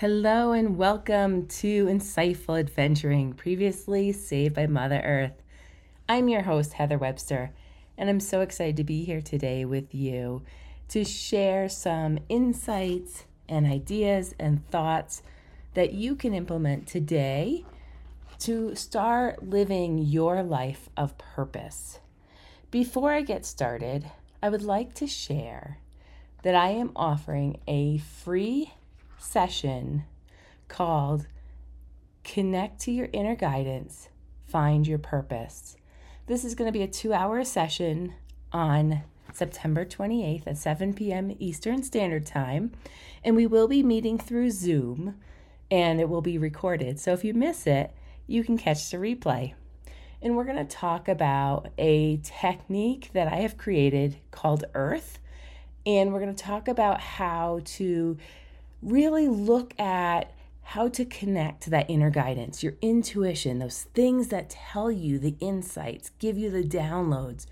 Hello and welcome to Insightful Adventuring, previously saved by Mother Earth. I'm your host, Heather Webster, and I'm so excited to be here today with you to share some insights and ideas and thoughts that you can implement today to start living your life of purpose. Before I get started, I would like to share that I am offering a free session called Connect to Your Inner Guidance, Find Your Purpose. This is going to be a two hour session on September 28th at 7 p.m. Eastern Standard Time, and we will be meeting through Zoom and it will be recorded. So if you miss it, you can catch the replay. And we're going to talk about a technique that I have created called Earth. And we're going to talk about how to really look at how to connect to that inner guidance, your intuition, those things that tell you the insights, give you the downloads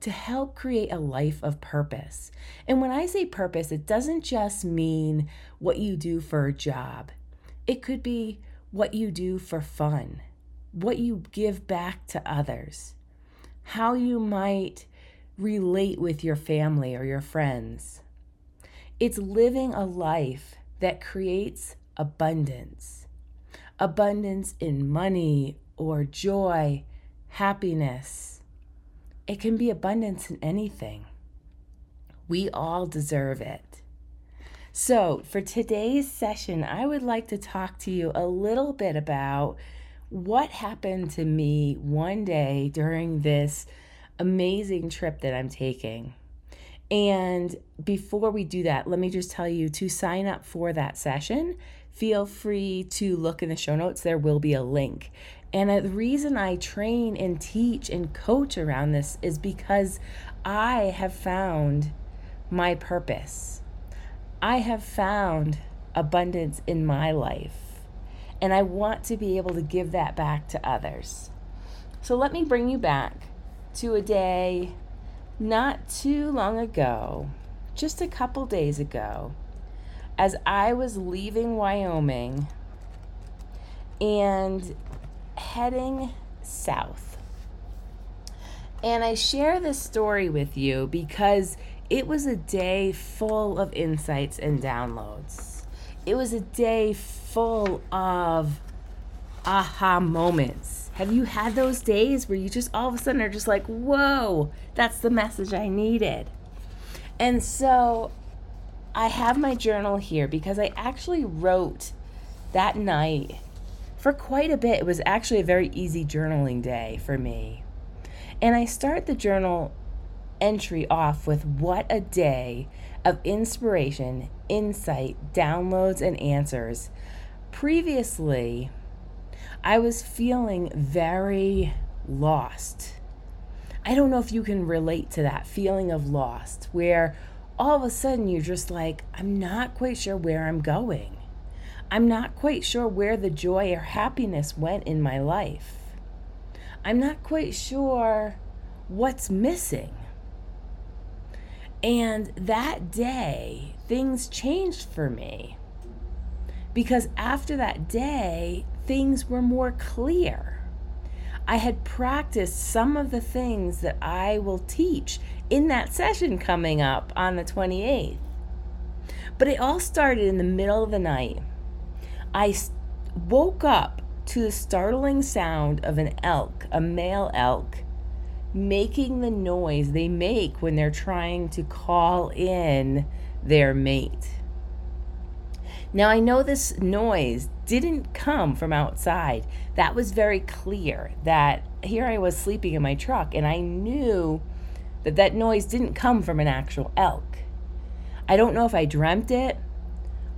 to help create a life of purpose. And when I say purpose, it doesn't just mean what you do for a job, it could be what you do for fun, what you give back to others, how you might relate with your family or your friends. It's living a life that creates abundance abundance in money or joy, happiness. It can be abundance in anything. We all deserve it. So, for today's session, I would like to talk to you a little bit about what happened to me one day during this amazing trip that I'm taking. And before we do that, let me just tell you to sign up for that session, feel free to look in the show notes. There will be a link. And the reason I train and teach and coach around this is because I have found my purpose. I have found abundance in my life. And I want to be able to give that back to others. So let me bring you back to a day not too long ago, just a couple days ago, as I was leaving Wyoming and heading south. And I share this story with you because it was a day full of insights and downloads. It was a day full of aha moments have you had those days where you just all of a sudden are just like, whoa, that's the message I needed? And so I have my journal here because I actually wrote that night for quite a bit. It was actually a very easy journaling day for me. And I start the journal entry off with what a day of inspiration, insight, downloads, and answers. Previously, I was feeling very lost. I don't know if you can relate to that feeling of lost where all of a sudden you're just like, I'm not quite sure where I'm going. I'm not quite sure where the joy or happiness went in my life. I'm not quite sure what's missing. And that day, things changed for me. Because after that day, things were more clear. I had practiced some of the things that I will teach in that session coming up on the 28th. But it all started in the middle of the night. I woke up to the startling sound of an elk, a male elk, making the noise they make when they're trying to call in their mate. Now, I know this noise didn't come from outside. That was very clear that here I was sleeping in my truck, and I knew that that noise didn't come from an actual elk. I don't know if I dreamt it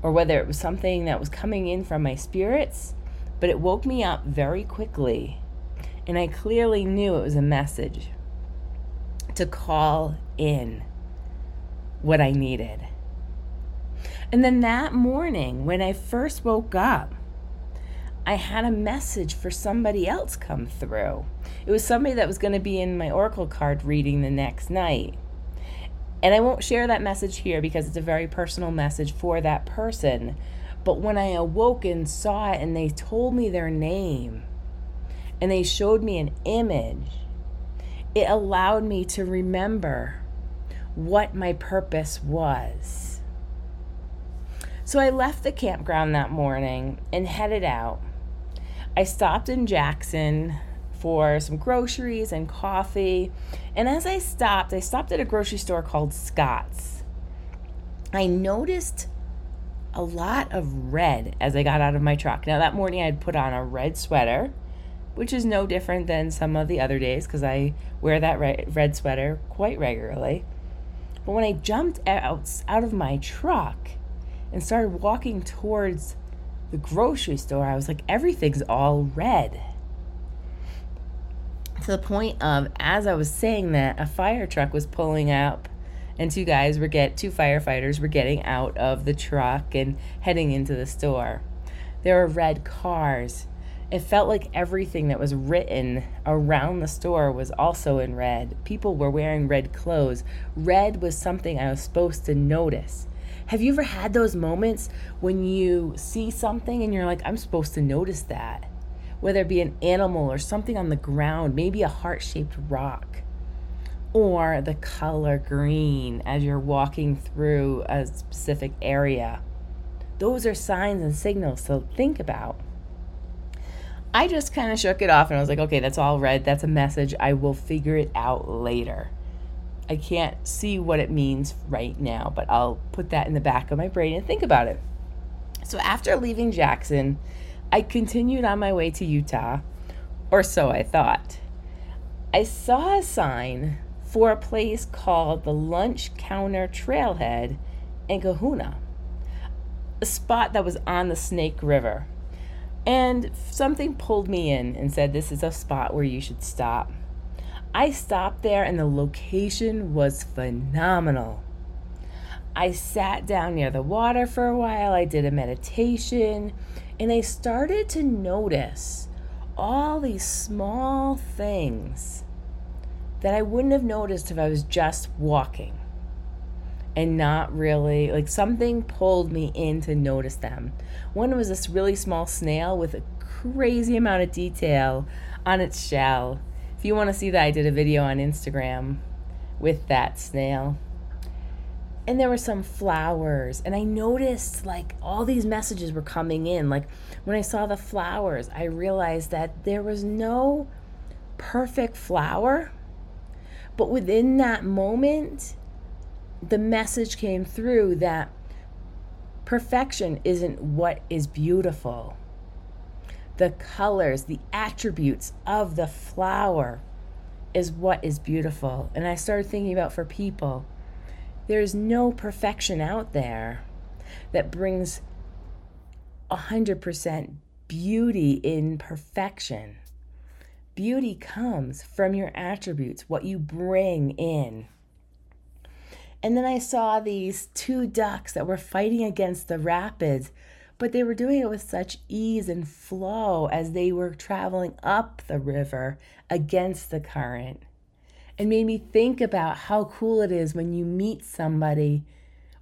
or whether it was something that was coming in from my spirits, but it woke me up very quickly, and I clearly knew it was a message to call in what I needed. And then that morning, when I first woke up, I had a message for somebody else come through. It was somebody that was going to be in my oracle card reading the next night. And I won't share that message here because it's a very personal message for that person. But when I awoke and saw it and they told me their name and they showed me an image, it allowed me to remember what my purpose was. So I left the campground that morning and headed out. I stopped in Jackson for some groceries and coffee. And as I stopped, I stopped at a grocery store called Scott's. I noticed a lot of red as I got out of my truck. Now, that morning I had put on a red sweater, which is no different than some of the other days because I wear that red sweater quite regularly. But when I jumped out, out of my truck and started walking towards the grocery store, I was like, everything's all red to the point of as I was saying that, a fire truck was pulling up and two guys were get two firefighters were getting out of the truck and heading into the store. There were red cars. It felt like everything that was written around the store was also in red. People were wearing red clothes. Red was something I was supposed to notice. Have you ever had those moments when you see something and you're like, I'm supposed to notice that? whether it be an animal or something on the ground, maybe a heart shaped rock, or the color green as you're walking through a specific area. Those are signs and signals to think about. I just kind of shook it off and I was like, okay, that's all red. That's a message. I will figure it out later. I can't see what it means right now, but I'll put that in the back of my brain and think about it. So after leaving Jackson, I continued on my way to Utah, or so I thought. I saw a sign for a place called the Lunch Counter Trailhead in Kahuna, a spot that was on the Snake River. And something pulled me in and said, This is a spot where you should stop. I stopped there, and the location was phenomenal. I sat down near the water for a while. I did a meditation and I started to notice all these small things that I wouldn't have noticed if I was just walking and not really like something pulled me in to notice them. One was this really small snail with a crazy amount of detail on its shell. You want to see that, I did a video on Instagram with that snail. And there were some flowers and i noticed like all these messages were coming in. Like when i saw the flowers i realized that there was no perfect flower but within that moment the message came through that perfection isn't what is beautiful the colors the attributes of the flower is what is beautiful and i started thinking about for people there's no perfection out there that brings 100% beauty in perfection. Beauty comes from your attributes, what you bring in. And then I saw these two ducks that were fighting against the rapids, but they were doing it with such ease and flow as they were traveling up the river against the current and made me think about how cool it is when you meet somebody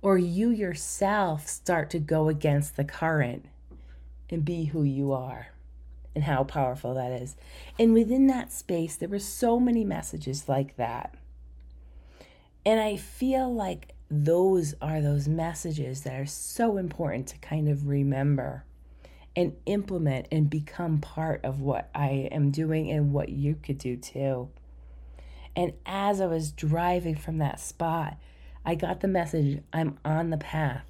or you yourself start to go against the current and be who you are and how powerful that is. And within that space, there were so many messages like that. And I feel like those are those messages that are so important to kind of remember and implement and become part of what I am doing and what you could do too. And as I was driving from that spot, I got the message I'm on the path.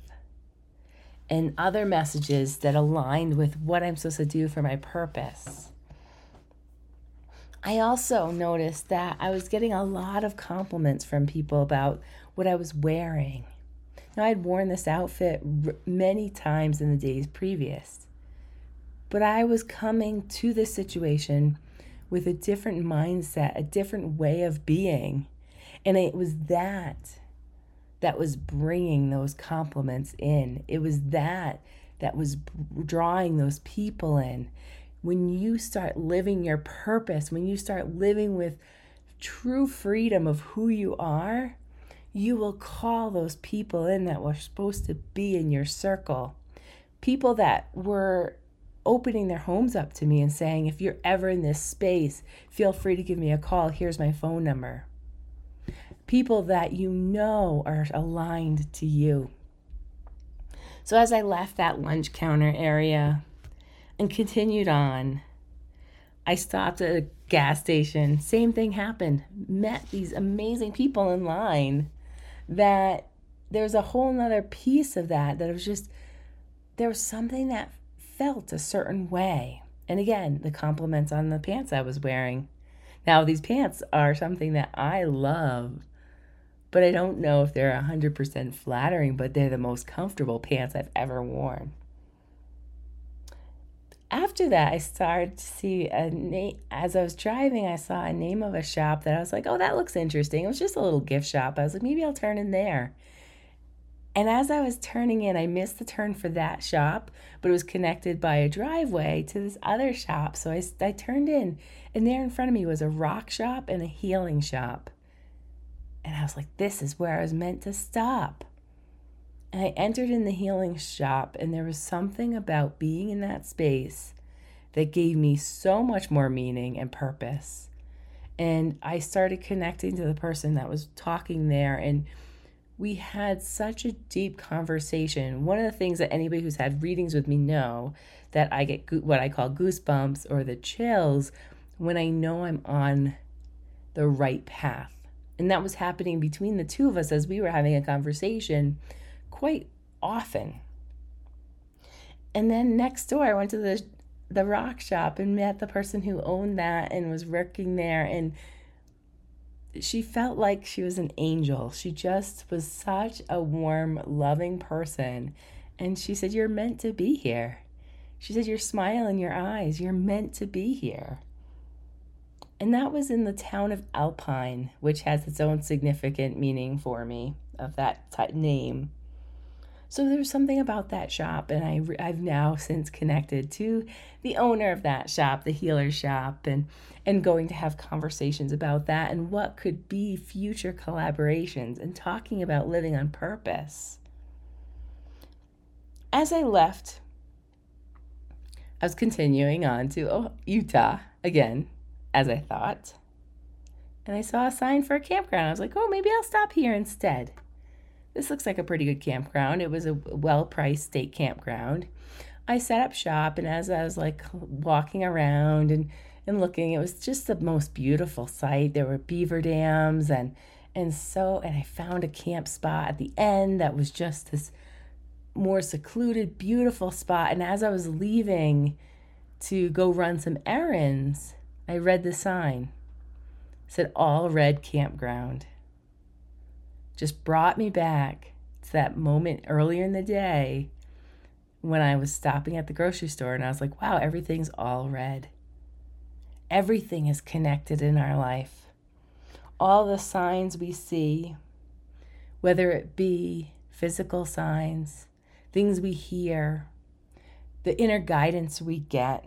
And other messages that aligned with what I'm supposed to do for my purpose. I also noticed that I was getting a lot of compliments from people about what I was wearing. Now, I had worn this outfit many times in the days previous, but I was coming to this situation with a different mindset, a different way of being. And it was that that was bringing those compliments in. It was that that was drawing those people in. When you start living your purpose, when you start living with true freedom of who you are, you will call those people in that were supposed to be in your circle people that were opening their homes up to me and saying, if you're ever in this space, feel free to give me a call. Here's my phone number. People that you know are aligned to you. So as I left that lunch counter area and continued on, I stopped at a gas station. Same thing happened. Met these amazing people in line that there's a whole nother piece of that that was just there was something that felt a certain way. And again, the compliments on the pants I was wearing. Now, these pants are something that I love, but I don't know if they're 100% flattering, but they're the most comfortable pants I've ever worn. After that, I started to see a name. As I was driving, I saw a name of a shop that I was like, oh, that looks interesting. It was just a little gift shop. I was like, maybe I'll turn in there. And as I was turning in, I missed the turn for that shop, but it was connected by a driveway to this other shop. So I, I turned in, and there in front of me was a rock shop and a healing shop. And I was like, this is where I was meant to stop. And I entered in the healing shop, and there was something about being in that space that gave me so much more meaning and purpose. And I started connecting to the person that was talking there and we had such a deep conversation. One of the things that anybody who's had readings with me know that I get what I call goosebumps or the chills when I know I'm on the right path. And that was happening between the two of us as we were having a conversation quite often. And then next door, I went to the the rock shop and met the person who owned that and was working there and she felt like she was an angel. She just was such a warm, loving person. And she said, You're meant to be here. She said, Your smile in your eyes, you're meant to be here. And that was in the town of Alpine, which has its own significant meaning for me of that t- name. So there's something about that shop, and I, I've now since connected to the owner of that shop, the healer shop, and and going to have conversations about that and what could be future collaborations and talking about living on purpose. As I left, I was continuing on to oh, Utah again, as I thought. And I saw a sign for a campground. I was like, oh, maybe I'll stop here instead. This looks like a pretty good campground. It was a well priced state campground. I set up shop, and as I was like walking around and, and looking, it was just the most beautiful sight. There were beaver dams and and so and I found a camp spot at the end that was just this more secluded, beautiful spot. And as I was leaving to go run some errands, I read the sign. It said all red campground just brought me back to that moment earlier in the day when I was stopping at the grocery store and I was like, wow, everything's all red. Everything is connected in our life. All the signs we see, whether it be physical signs, things we hear, the inner guidance we get.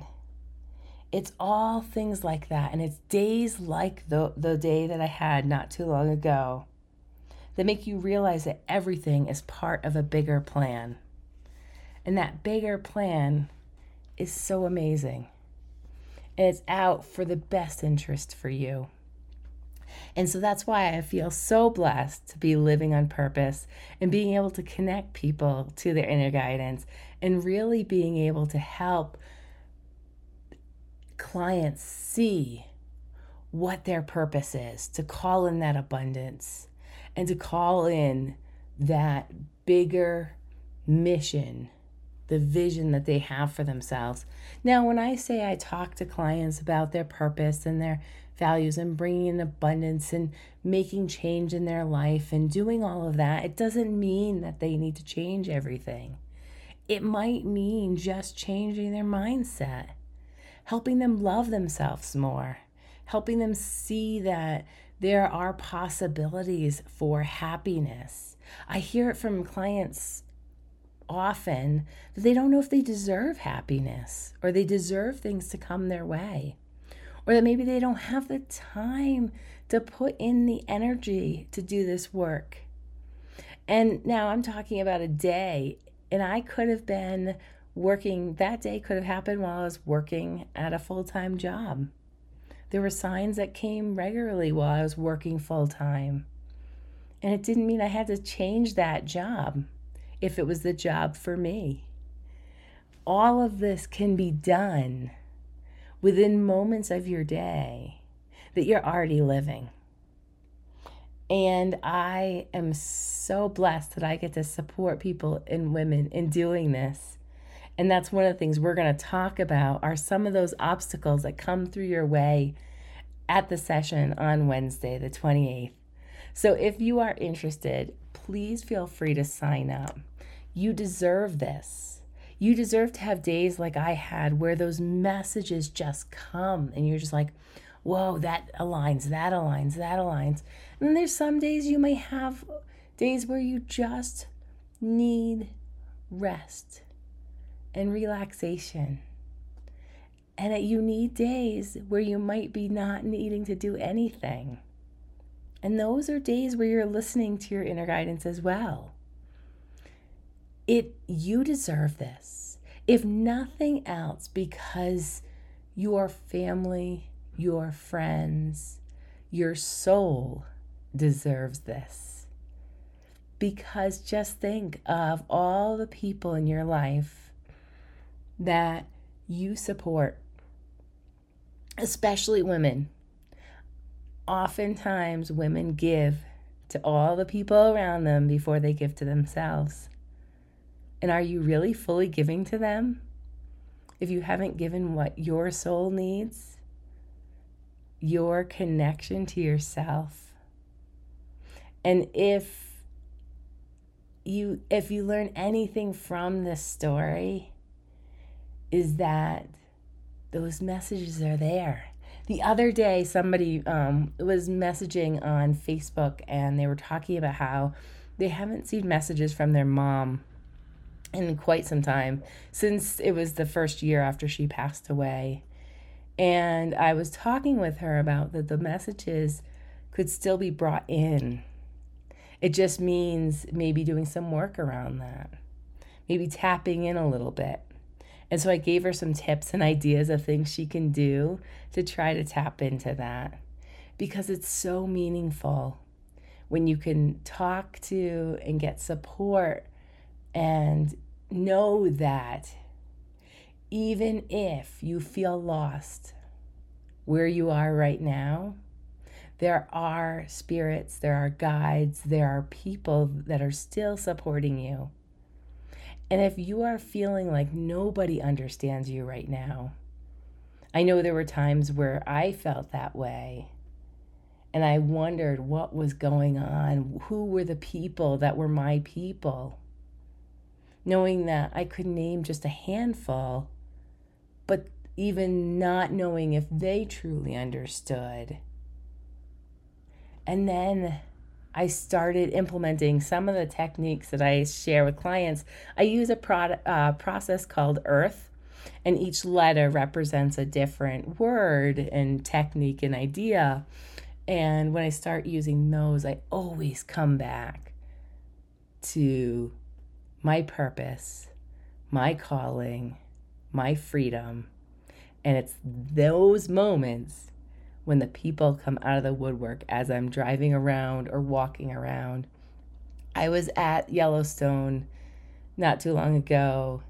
It's all things like that. And it's days like the, the day that I had not too long ago that make you realize that everything is part of a bigger plan. And that bigger plan is so amazing. And it's out for the best interest for you. And so that's why I feel so blessed to be living on purpose and being able to connect people to their inner guidance and really being able to help clients see what their purpose is, to call in that abundance, and to call in that bigger mission, the vision that they have for themselves. Now, when I say I talk to clients about their purpose and their values and bringing in abundance and making change in their life and doing all of that, it doesn't mean that they need to change everything. It might mean just changing their mindset, helping them love themselves more, helping them see that there are possibilities for happiness. I hear it from clients often that they don't know if they deserve happiness or they deserve things to come their way, or that maybe they don't have the time to put in the energy to do this work. And now I'm talking about a day, and I could have been working that day could have happened while I was working at a full time job. There were signs that came regularly while I was working full time. And it didn't mean I had to change that job if it was the job for me. All of this can be done within moments of your day that you're already living. And I am so blessed that I get to support people and women in doing this. And that's one of the things we're going to talk about are some of those obstacles that come through your way at the session on Wednesday, the 28th. So if you are interested, please feel free to sign up. You deserve this. You deserve to have days like I had where those messages just come and you're just like, whoa, that aligns, that aligns, that aligns. And there's some days you may have days where you just need rest and relaxation. And that you need days where you might be not needing to do anything. And those are days where you're listening to your inner guidance as well. It you deserve this. If nothing else because your family, your friends, your soul deserves this. Because just think of all the people in your life that you support, especially women. Oftentimes, women give to all the people around them before they give to themselves. And are you really fully giving to them? If you haven't given what your soul needs, your connection to yourself, and if you if you learn anything from this story is that those messages are there. The other day, somebody um, was messaging on Facebook and they were talking about how they haven't seen messages from their mom in quite some time since it was the first year after she passed away. And I was talking with her about that the messages could still be brought in it just means maybe doing some work around that, maybe tapping in a little bit. And so I gave her some tips and ideas of things she can do to try to tap into that because it's so meaningful when you can talk to and get support and know that even if you feel lost where you are right now, there are spirits, there are guides, there are people that are still supporting you. And if you are feeling like nobody understands you right now, I know there were times where I felt that way. And I wondered what was going on. Who were the people that were my people? Knowing that I could name just a handful, but even not knowing if they truly understood and then I started implementing some of the techniques that I share with clients. I use a pro- uh, process called Earth, and each letter represents a different word and technique and idea. And when I start using those, I always come back to my purpose, my calling, my freedom. And it's those moments when the people come out of the woodwork as I'm driving around or walking around. I was at Yellowstone not too long ago,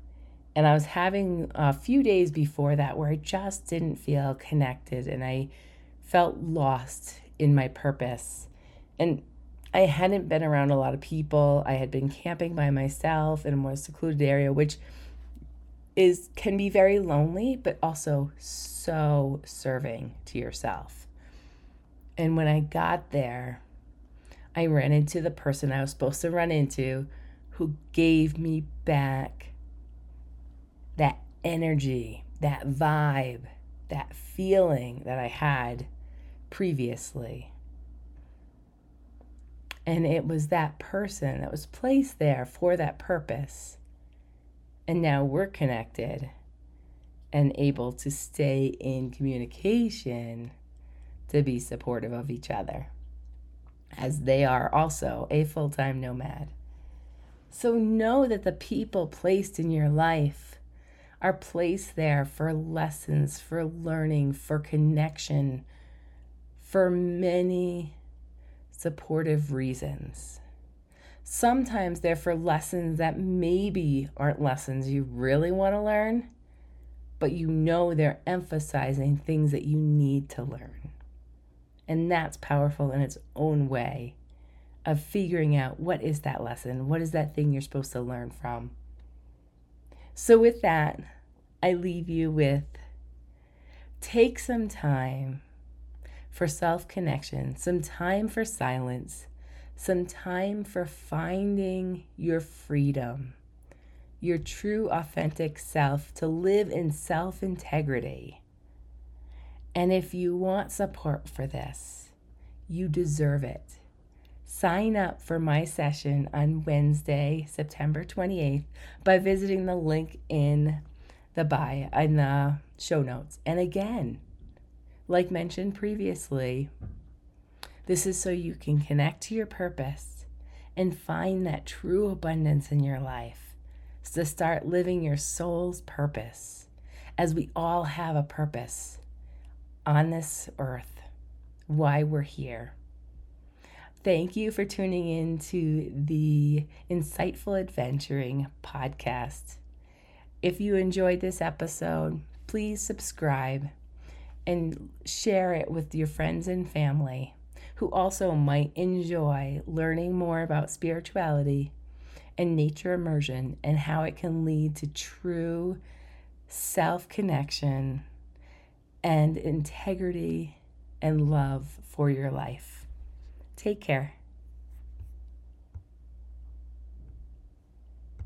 and I was having a few days before that where I just didn't feel connected and I felt lost in my purpose. And I hadn't been around a lot of people. I had been camping by myself in a more secluded area, which is can be very lonely but also so serving to yourself. And when I got there, I ran into the person I was supposed to run into who gave me back that energy, that vibe, that feeling that I had previously. And it was that person that was placed there for that purpose and now we're connected and able to stay in communication to be supportive of each other, as they are also a full time nomad. So know that the people placed in your life are placed there for lessons, for learning, for connection, for many supportive reasons. Sometimes they're for lessons that maybe aren't lessons you really want to learn, but you know they're emphasizing things that you need to learn. And that's powerful in its own way of figuring out what is that lesson? What is that thing you're supposed to learn from? So, with that, I leave you with take some time for self connection, some time for silence, some time for finding your freedom, your true, authentic self to live in self integrity. And if you want support for this, you deserve it Sign up for my session on Wednesday, September 28th by visiting the link in the bio in the show notes. And again, like mentioned previously, this is so you can connect to your purpose and find that true abundance in your life. So to start living your soul's purpose, as we all have a purpose on this earth, why we're here. Thank you for tuning in to the Insightful Adventuring podcast. If you enjoyed this episode, please subscribe and share it with your friends and family who also might enjoy learning more about spirituality and nature immersion and how it can lead to true self connection and integrity and love for your life. Take care.